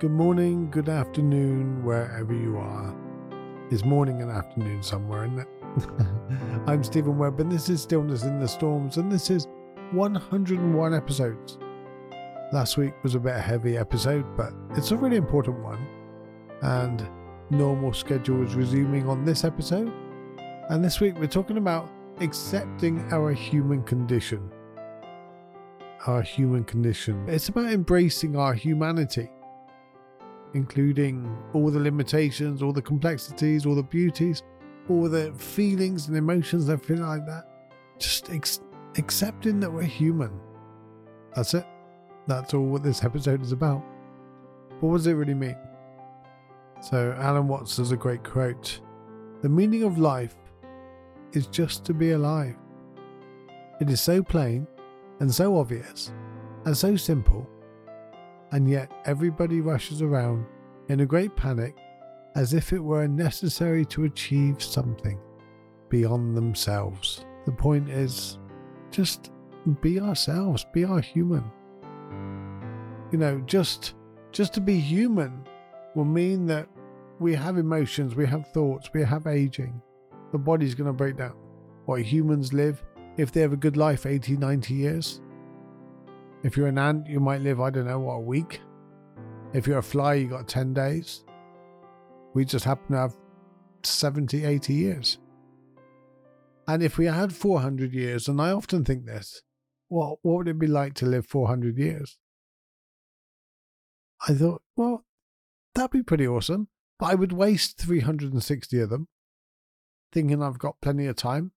Good morning, good afternoon, wherever you are. It's morning and afternoon somewhere, isn't it? I'm Steven Webb, and this is Stillness in the Storms, and this is 101 episodes. Last week was a bit a heavy episode, but it's a really important one. And normal schedule is resuming on this episode. And this week we're talking about accepting our human condition. Our human condition. It's about embracing our humanity including all the limitations, all the complexities, all the beauties, all the feelings and emotions, everything like that. Just ex- accepting that we're human. That's it. That's all what this episode is about. What does it really mean? So, Alan Watts has a great quote The meaning of life is just to be alive. It is so plain and so obvious and so simple and yet everybody rushes around in a great panic as if it were necessary to achieve something beyond themselves. The point is just be ourselves, be our human. You know, just just to be human will mean that we have emotions, we have thoughts, we have aging. The body's going to break down. What humans live, if they have a good life, 80, 90 years, if you're an ant, you might live, I don't know, what, a week? If you're a fly, you got 10 days. We just happen to have 70, 80 years. And if we had 400 years, and I often think this, what, what would it be like to live 400 years? I thought, well, that'd be pretty awesome. But I would waste 360 of them, thinking I've got plenty of time.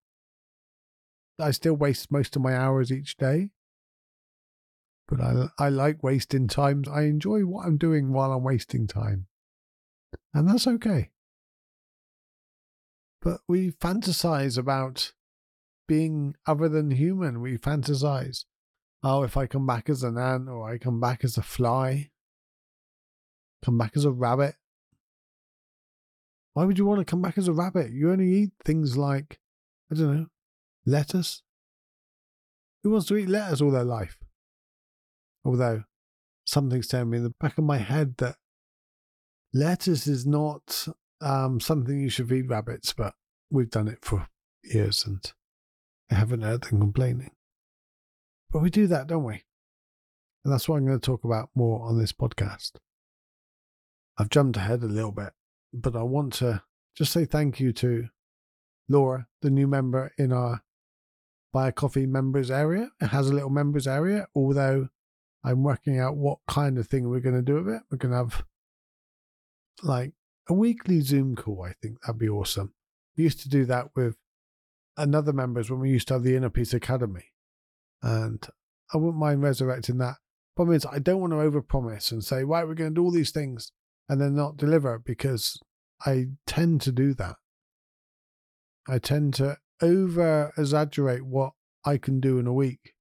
I still waste most of my hours each day but I, I like wasting time. I enjoy what I'm doing while I'm wasting time. And that's okay. But we fantasize about being other than human. We fantasize, oh, if I come back as an ant or I come back as a fly, come back as a rabbit. Why would you want to come back as a rabbit? You only eat things like, I don't know, lettuce. Who wants to eat lettuce all their life? Although something's telling me in the back of my head that lettuce is not um, something you should feed rabbits, but we've done it for years and I haven't heard them complaining. But we do that, don't we? And that's what I'm going to talk about more on this podcast. I've jumped ahead a little bit, but I want to just say thank you to Laura, the new member in our Buy a Coffee members area. It has a little members area, although I'm working out what kind of thing we're going to do with it. We're going to have like a weekly Zoom call. I think that'd be awesome. We used to do that with another members when we used to have the Inner Peace Academy. And I wouldn't mind resurrecting that. Problem is, I don't want to overpromise and say, right, we're going to do all these things and then not deliver because I tend to do that. I tend to over exaggerate what I can do in a week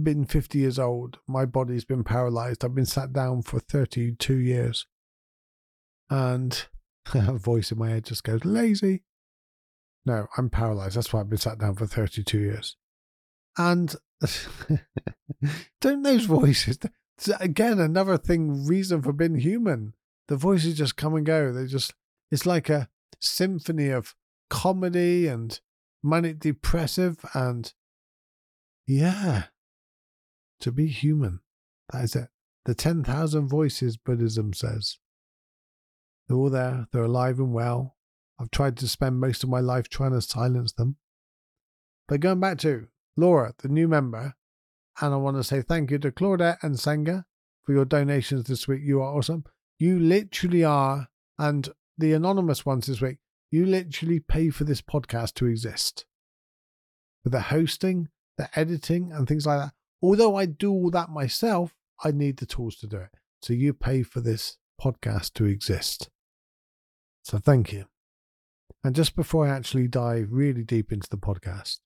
been 50 years old. My body's been paralyzed. I've been sat down for 32 years. And a voice in my head just goes, lazy. No, I'm paralyzed. That's why I've been sat down for 32 years. And don't those voices, again, another thing, reason for being human. The voices just come and go. They just, it's like a symphony of comedy and manic depressive and yeah, to be human. That is it. The 10,000 voices, Buddhism says. They're all there, they're alive and well. I've tried to spend most of my life trying to silence them. But going back to Laura, the new member, and I want to say thank you to Claudette and Senga for your donations this week. You are awesome. You literally are, and the anonymous ones this week, you literally pay for this podcast to exist. For the hosting, the editing, and things like that. Although I do all that myself, I need the tools to do it. So you pay for this podcast to exist. So thank you. And just before I actually dive really deep into the podcast,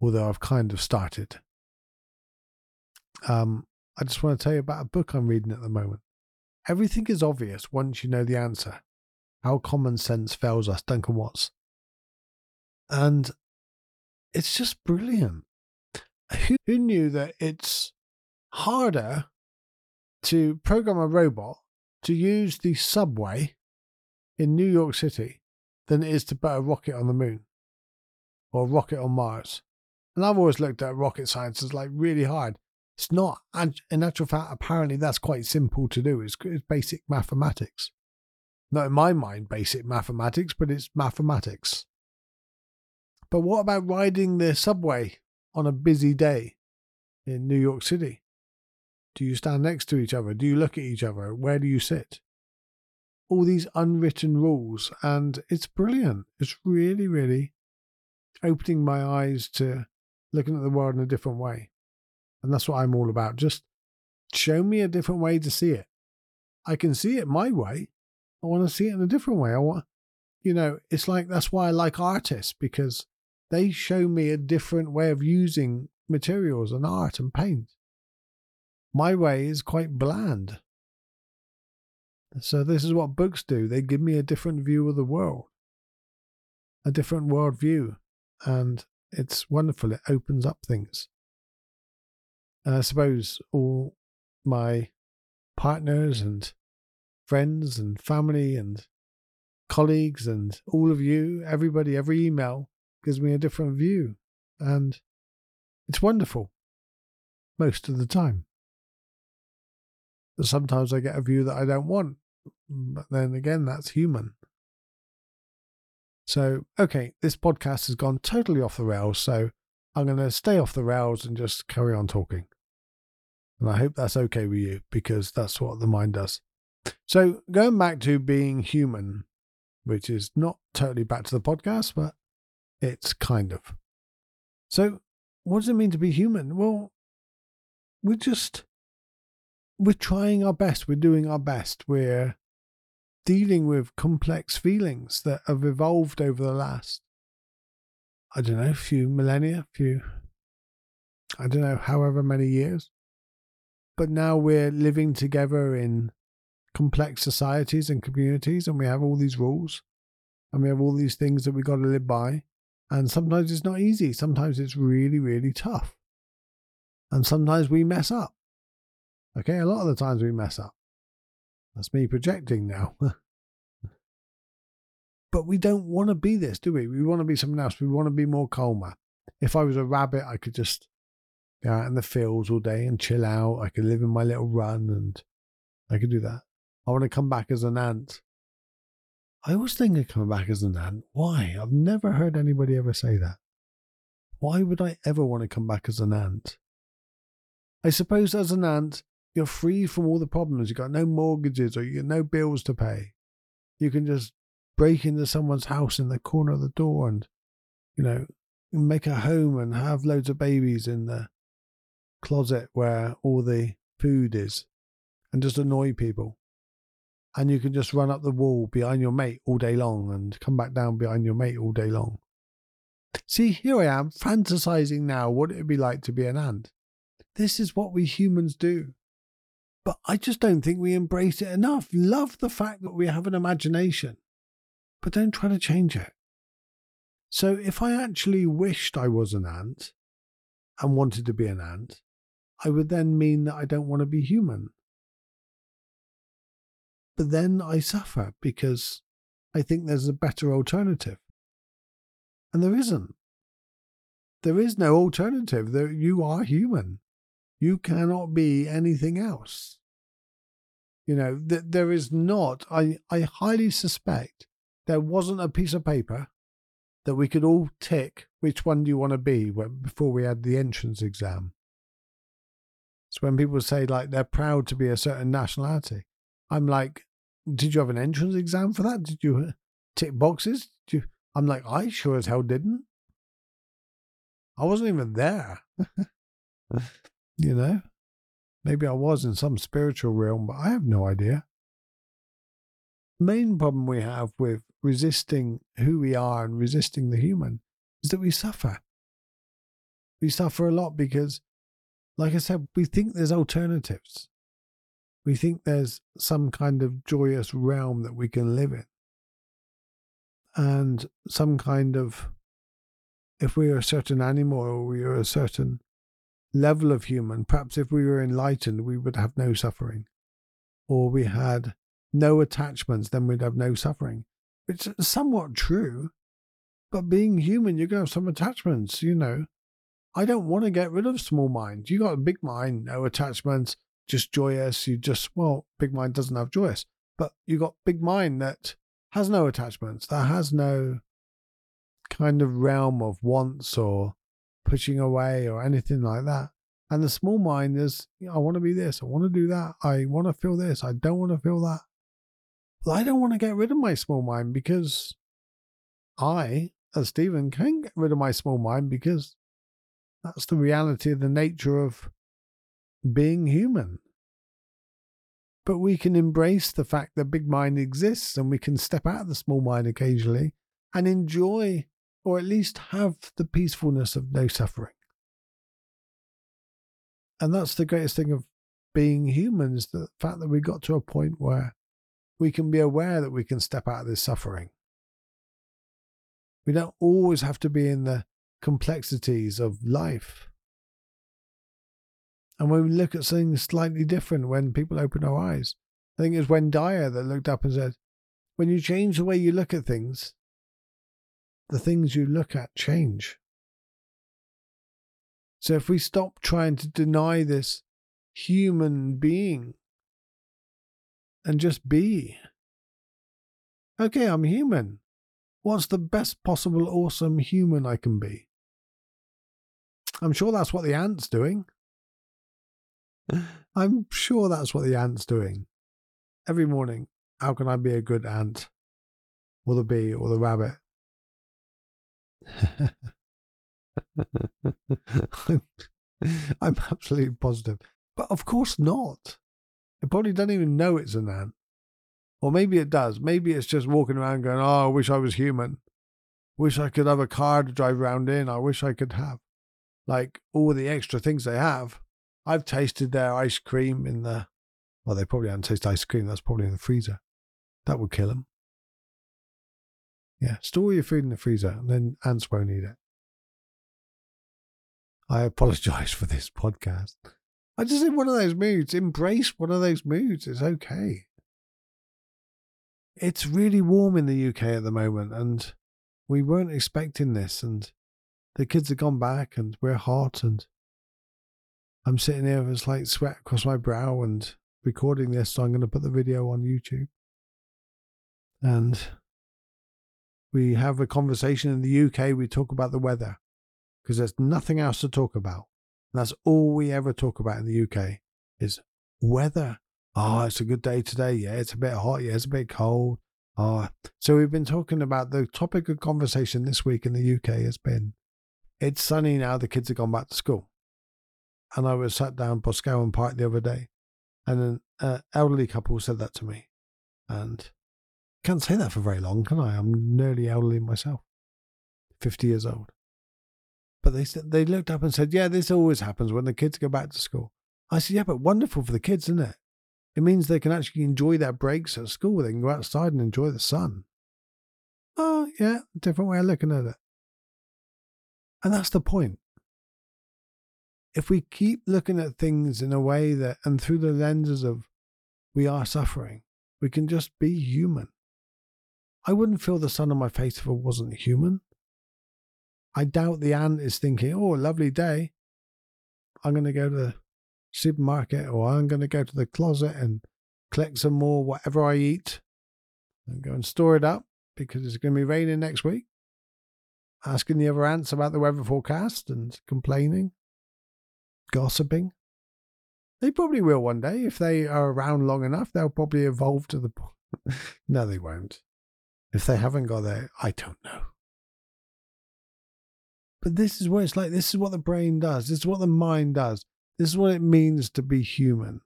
although I've kind of started, um, I just want to tell you about a book I'm reading at the moment. Everything is obvious once you know the answer. How common sense fails us, Duncan Watts. And it's just brilliant who, who knew that it's harder to program a robot to use the subway in New York City than it is to put a rocket on the moon or a rocket on Mars. And I've always looked at rocket science as like really hard. It's not. In actual fact, apparently that's quite simple to do. It's, it's basic mathematics. Not in my mind, basic mathematics, but it's mathematics. But what about riding the subway on a busy day in New York City? Do you stand next to each other? Do you look at each other? Where do you sit? All these unwritten rules, and it's brilliant. It's really, really opening my eyes to looking at the world in a different way. And that's what I'm all about. Just show me a different way to see it. I can see it my way. I want to see it in a different way. I want, you know, it's like that's why I like artists because they show me a different way of using materials and art and paint. My way is quite bland. So, this is what books do they give me a different view of the world, a different world view. And it's wonderful. It opens up things. And I suppose all my partners and friends and family and colleagues and all of you, everybody, every email gives me a different view. And it's wonderful most of the time. But sometimes I get a view that I don't want. But then again, that's human. So, okay, this podcast has gone totally off the rails. So I'm going to stay off the rails and just carry on talking. And I hope that's okay with you because that's what the mind does. So, going back to being human, which is not totally back to the podcast, but it's kind of. So, what does it mean to be human? Well, we're just, we're trying our best. We're doing our best. We're dealing with complex feelings that have evolved over the last, I don't know, few millennia, few, I don't know, however many years. But now we're living together in complex societies and communities, and we have all these rules, and we have all these things that we've got to live by. And sometimes it's not easy. Sometimes it's really, really tough. And sometimes we mess up. Okay, a lot of the times we mess up. That's me projecting now. but we don't want to be this, do we? We want to be something else. We want to be more calmer. If I was a rabbit, I could just go out in the fields all day and chill out. I could live in my little run and I could do that. I want to come back as an ant. I always think of coming back as an ant. Why? I've never heard anybody ever say that. Why would I ever want to come back as an ant? I suppose as an ant, you're free from all the problems. You've got no mortgages or you no bills to pay. You can just break into someone's house in the corner of the door and, you know, make a home and have loads of babies in the closet where all the food is and just annoy people. And you can just run up the wall behind your mate all day long and come back down behind your mate all day long. See, here I am fantasizing now what it would be like to be an ant. This is what we humans do. But I just don't think we embrace it enough. Love the fact that we have an imagination, but don't try to change it. So if I actually wished I was an ant and wanted to be an ant, I would then mean that I don't want to be human. But then I suffer because I think there's a better alternative. And there isn't. There is no alternative. There, you are human. You cannot be anything else. You know, th- there is not, I, I highly suspect there wasn't a piece of paper that we could all tick which one do you want to be when, before we had the entrance exam. It's when people say like they're proud to be a certain nationality. I'm like, did you have an entrance exam for that? Did you uh, tick boxes? Did you? I'm like, I sure as hell didn't. I wasn't even there. You know? Maybe I was in some spiritual realm, but I have no idea. Main problem we have with resisting who we are and resisting the human is that we suffer. We suffer a lot because, like I said, we think there's alternatives. We think there's some kind of joyous realm that we can live in. And some kind of, if we are a certain animal or we are a certain level of human, perhaps if we were enlightened, we would have no suffering. or we had no attachments, then we'd have no suffering. It's somewhat true, but being human, you're going to have some attachments, you know. I don't want to get rid of small mind. You got a big mind, no attachments, just joyous. You just, well, big mind doesn't have joyous, but you got big mind that has no attachments, that has no kind of realm of wants or pushing away or anything like that. And the small mind is, I want to be this, I want to do that, I want to feel this, I don't want to feel that. But I don't want to get rid of my small mind because I, as Steven, can get rid of my small mind because that's the reality of the nature of being human. But we can embrace the fact that big mind exists and we can step out of the small mind occasionally and enjoy or at least have the peacefulness of no suffering. And that's the greatest thing of being human is the fact that we got to a point where we can be aware that we can step out of this suffering. We don't always have to be in the complexities of life. And when we look at things slightly different when people open our eyes, I think it was Wayne Dyer that looked up and said, when you change the way you look at things, the things you look at change. So if we stop trying to deny this human being and just be, okay, I'm human. What's the best possible awesome human I can be? I'm sure that's what the ant's doing. I'm sure that's what the ant's doing. Every morning, how can I be a good ant? Or the bee or the rabbit? I'm, I'm absolutely positive. But of course not. It probably doesn't even know it's an ant. Or maybe it does. Maybe it's just walking around going, Oh, I wish I was human. Wish I could have a car to drive around in. I wish I could have like all the extra things they have. I've tasted their ice cream in the, well, they probably haven't tasted ice cream. That's probably in the freezer. That would kill them. Yeah, store your food in the freezer and then ants won't eat it. I apologize for this podcast. I just in one of those moods. Embrace one of those moods. It's okay. It's really warm in the UK at the moment, and we weren't expecting this. And the kids have gone back, and we're hot, and I'm sitting here with a slight sweat across my brow and recording this. So I'm going to put the video on YouTube. And we have a conversation in the UK. We talk about the weather because there's nothing else to talk about. And that's all we ever talk about in the UK is weather. Oh, it's a good day today. Yeah, it's a bit hot. Yeah, it's a bit cold. Oh, so we've been talking about the topic of conversation this week in the UK has been it's sunny now. The kids have gone back to school. And I was sat down Boscawen Park the other day, and an uh, elderly couple said that to me. And can't say that for very long, can I? I'm nearly elderly myself, 50 years old. But they said they looked up and said, "Yeah, this always happens when the kids go back to school." I said, "Yeah, but wonderful for the kids, isn't it? It means they can actually enjoy their breaks at school. They can go outside and enjoy the sun." Oh, yeah, different way of looking at it. And that's the point. If we keep looking at things in a way that, and through the lenses of we are suffering, we can just be human. I wouldn't feel the sun on my face if I wasn't human. I doubt the ant is thinking, oh, lovely day. I'm going to go to the supermarket or I'm going to go to the closet and collect some more whatever I eat and go and store it up because it's going to be raining next week. Asking the other ants about the weather forecast and complaining, gossiping. They probably will one day. If they are around long enough, they'll probably evolve to the. no, they won't. If they haven't got there, I don't know. But this is what it's like. This is what the brain does. This is what the mind does. This is what it means to be human.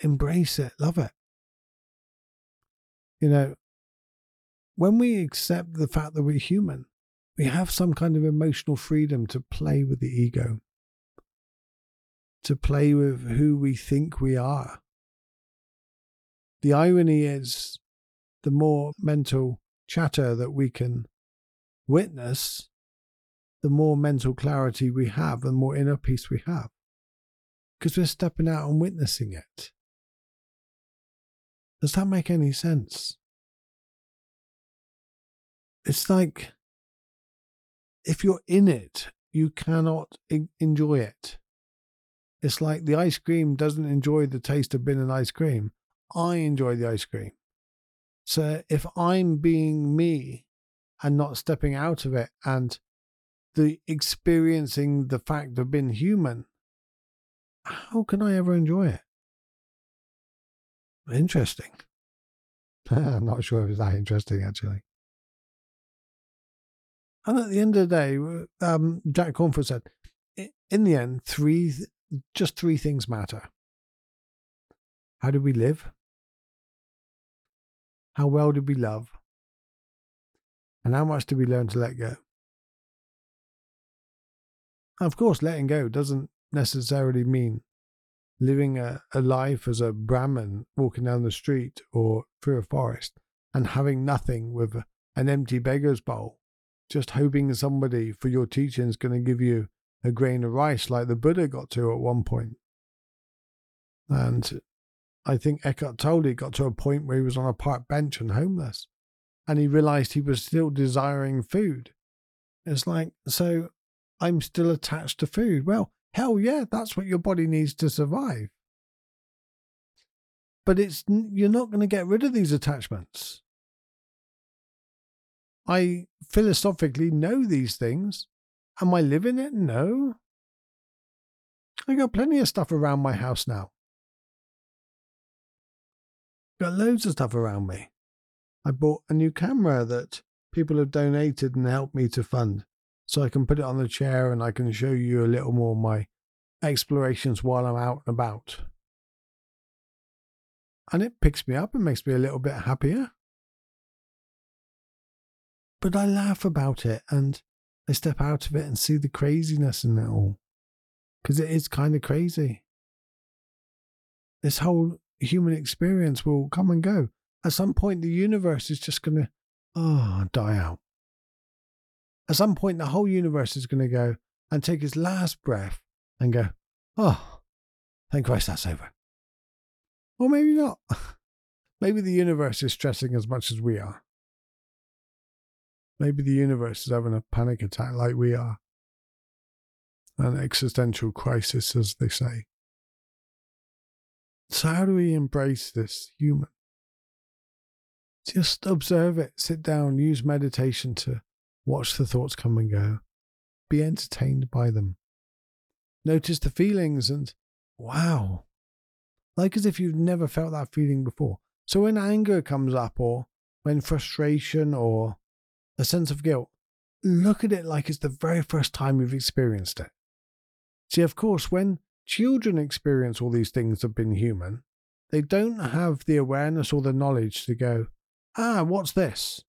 Embrace it, love it. You know, when we accept the fact that we're human, we have some kind of emotional freedom to play with the ego, to play with who we think we are. The irony is, the more mental chatter that we can witness, the more mental clarity we have, the more inner peace we have. Because we're stepping out and witnessing it. Does that make any sense? It's like if you're in it, you cannot enjoy it. It's like the ice cream doesn't enjoy the taste of being an ice cream. I enjoy the ice cream. So if I'm being me and not stepping out of it and the experiencing the fact of being human, how can I ever enjoy it? Interesting. I'm not sure if it's that interesting actually. And at the end of the day, um, Jack Kornfield said, in the end, three, just three things matter. How did we live? How well did we love? And how much did we learn to let go? Of course, letting go doesn't necessarily mean living a, a life as a Brahmin walking down the street or through a forest and having nothing with an empty beggar's bowl just hoping somebody for your teaching is going to give you a grain of rice like the Buddha got to at one point. And I think Eckhart Tolle got to a point where he was on a park bench and homeless. And he realized he was still desiring food. It's like, so I'm still attached to food. Well, hell yeah, that's what your body needs to survive. But it's you're not going to get rid of these attachments. I philosophically know these things. Am I living it? No. I got plenty of stuff around my house now. Got loads of stuff around me. I bought a new camera that people have donated and helped me to fund. So I can put it on the chair and I can show you a little more of my explorations while I'm out and about. And it picks me up and makes me a little bit happier. But I laugh about it and I step out of it and see the craziness in it all. Because it is kind of crazy. This whole human experience will come and go. At some point, the universe is just going to, oh, ah, die out. At some point, the whole universe is going to go and take its last breath and go, oh, thank Christ that's over. Or maybe not. maybe the universe is stressing as much as we are. Maybe the universe is having a panic attack like we are. An existential crisis, as they say. So, how do we embrace this human? Just observe it, sit down, use meditation to watch the thoughts come and go, be entertained by them. Notice the feelings and wow, like as if you've never felt that feeling before. So, when anger comes up, or when frustration or a sense of guilt, look at it like it's the very first time you've experienced it. See, of course, when children experience all these things of being human, they don't have the awareness or the knowledge to go, ah, what's this?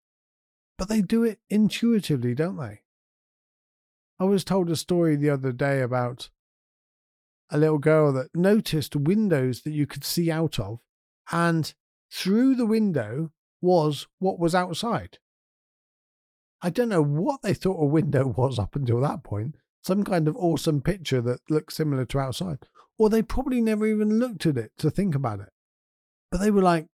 But they do it intuitively, don't they? I was told a story the other day about a little girl that noticed windows that you could see out of, and through the window was what was outside. I don't know what they thought a window was up until that point. Some kind of awesome picture that looked similar to outside. Or they probably never even looked at it to think about it. But they were like,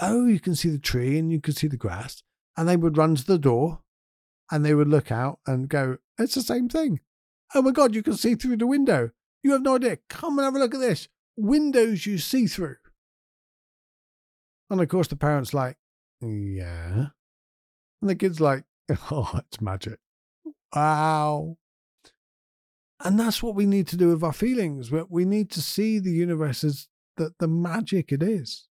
oh, you can see the tree and you can see the grass. And they would run to the door and they would look out and go, it's the same thing. Oh my God, you can see through the window. You have no idea. Come and have a look at this. Windows you see through. And of course, the parents like, yeah. And the kid's like, Oh, it's magic. Wow. And that's what we need to do with our feelings. We need to see the universe as the, the magic it is.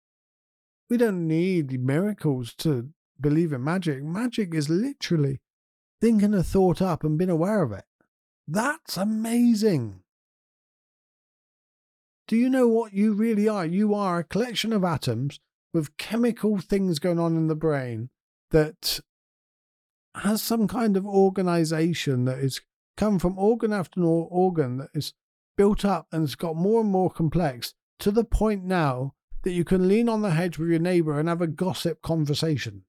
We don't need miracles to believe in magic. Magic is literally thinking a thought up and being aware of it. That's amazing. Do you know what you really are? You are a collection of atoms with chemical things going on in the brain that has some kind of organization that is come from organ after organ that is built up and has got more and more complex to the point now that you can lean on the hedge with your neighbor and have a gossip conversation.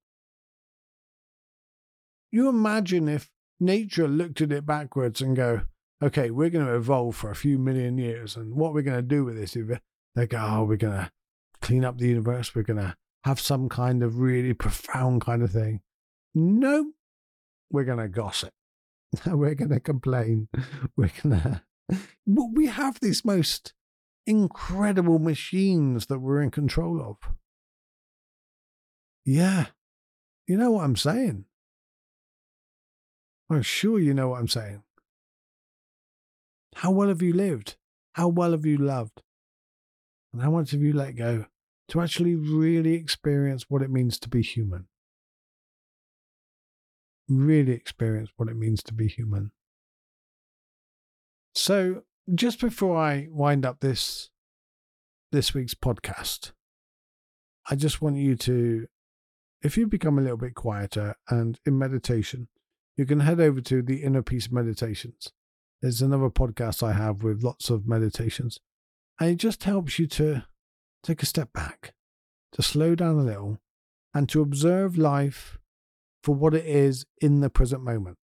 You imagine if nature looked at it backwards and go, okay, we're going to evolve for a few million years, and what we're going to do with this? They go, oh, we're going to clean up the universe. We're going to have some kind of really profound kind of thing. No, we're going to gossip. we're going to complain. We're going to. We have these most incredible machines that we're in control of. Yeah. You know what I'm saying? I'm sure you know what I'm saying. How well have you lived? How well have you loved? And how much have you let go to actually really experience what it means to be human? Really experience what it means to be human. So, just before I wind up this this week's podcast, I just want you to if you become a little bit quieter and in meditation, you can head over to the Inner Peace Meditations. There's another podcast I have with lots of meditations. And it just helps you to take a step back, to slow down a little, and to observe life for what it is in the present moment.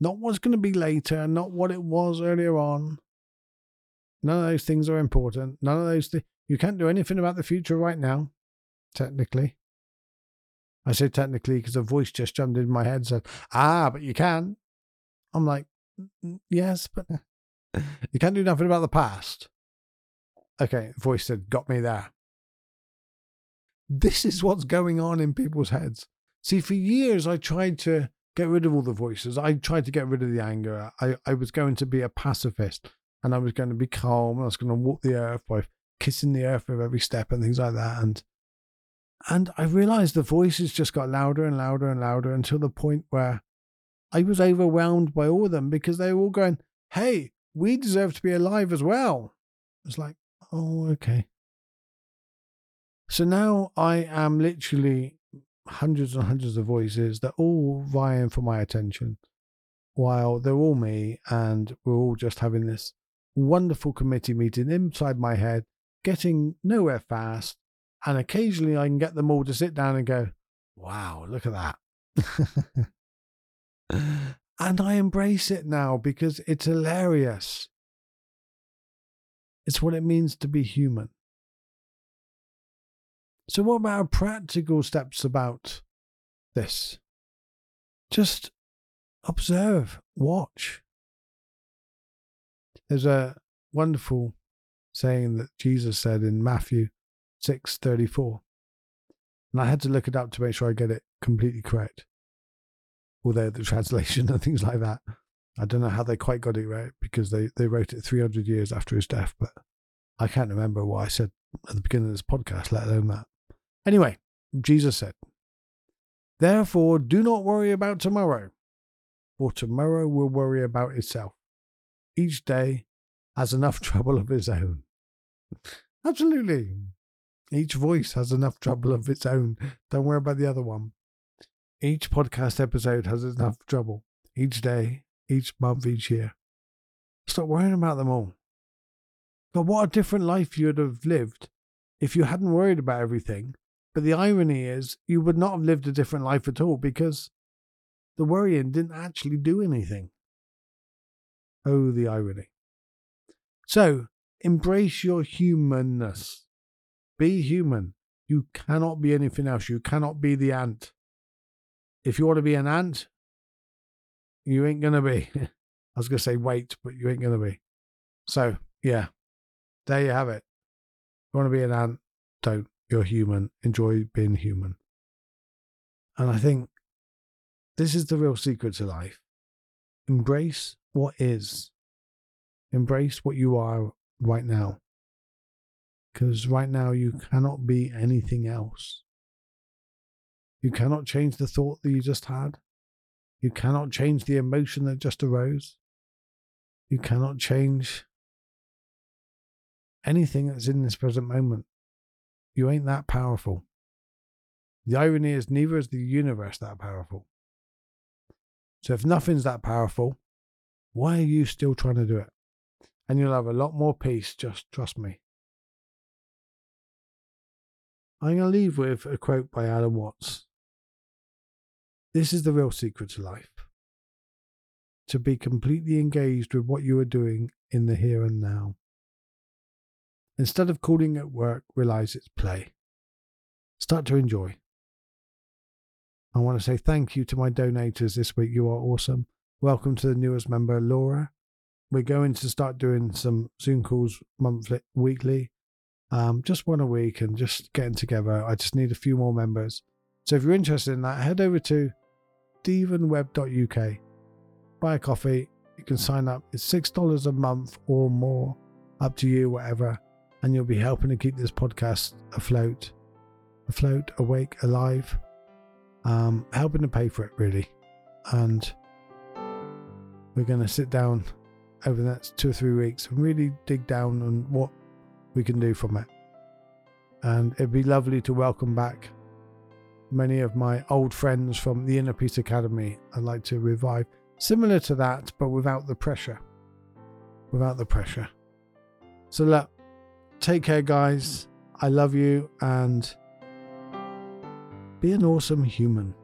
Not what's going to be later, not what it was earlier on. None of those things are important. None of those things. You can't do anything about the future right now, technically. I say technically because a voice just jumped in my head and said, ah, but you can. I'm like, yes, but you can't do nothing about the past. Okay, voice said, got me there. This is what's going on in people's heads. See, for years I tried to get rid of all the voices. I tried to get rid of the anger. I, I was going to be a pacifist and I was going to be calm. I was going to walk the earth by kissing the earth with every step and things like that. And and I realized the voices just got louder and louder and louder until the point where I was overwhelmed by all of them because they were all going, Hey, we deserve to be alive as well. It's like, oh, okay. So now I am literally hundreds and hundreds of voices that all vying for my attention while they're all me and we're all just having this wonderful committee meeting inside my head, getting nowhere fast, and occasionally I can get them all to sit down and go, wow, look at that. and I embrace it now because it's hilarious. It's what it means to be human. So, what about practical steps about this? Just observe, watch. There's a wonderful saying that Jesus said in Matthew 634. And I had to look it up to make sure I get it completely correct. Although the translation and things like that, I don't know how they quite got it right because they, they wrote it 300 years after his death, but I can't remember what I said at the beginning of this podcast, let alone that. Anyway, Jesus said, Therefore, do not worry about tomorrow, for tomorrow will worry about itself. Each day has enough trouble of its own. Absolutely. Each voice has enough trouble of its own. Don't worry about the other one. Each podcast episode has enough trouble. Each day, each month, each year. Stop worrying about them all. But what a different life you'd have lived if you hadn't worried about everything. But the irony is, you would not have lived a different life at all because the worrying didn't actually do anything. Oh, the irony. So, embrace your humanness. Be human. You cannot be anything else. You cannot be the ant. If you want to be an ant, you ain't going to be. I was going to say wait, but you ain't going to be. So, yeah, there you have it. You want to be an ant? Don't. You're human. Enjoy being human. And I hmm. think this is the real secret to life. Embrace what is. Embrace what you are right now. Because right now you hmm. cannot be anything else. You cannot change the thought that you just had. You cannot change the emotion that just arose. You cannot change anything that's in this present moment. You ain't that powerful. The irony is, neither is the universe that powerful. So if nothing's that powerful, why are you still trying to do it? And you'll have a lot more peace, just trust me. I'm going to leave with a quote by Alan Watts. This is the real secret to life to be completely engaged with what you are doing in the here and now. Instead of calling it work, realize it's play. Start to enjoy. I want to say thank you to my donators this week. You are awesome. Welcome to the newest member, Laura. We're going to start doing some Zoom calls monthly, weekly, um, just one a week and just getting together. I just need a few more members. So if you're interested in that, head over to stevenwebb.uk. Buy a coffee. You can sign up. It's $6 a month or more, up to you, whatever. And you'll be helping to keep this podcast afloat, afloat, awake, alive, um, helping to pay for it, really. And we're going to sit down over the next two or three weeks and really dig down on what we can do from it. And it'd be lovely to welcome back many of my old friends from the Inner Peace Academy. I'd like to revive, similar to that, but without the pressure. Without the pressure. So, look, take care, guys. I love you and be an awesome human.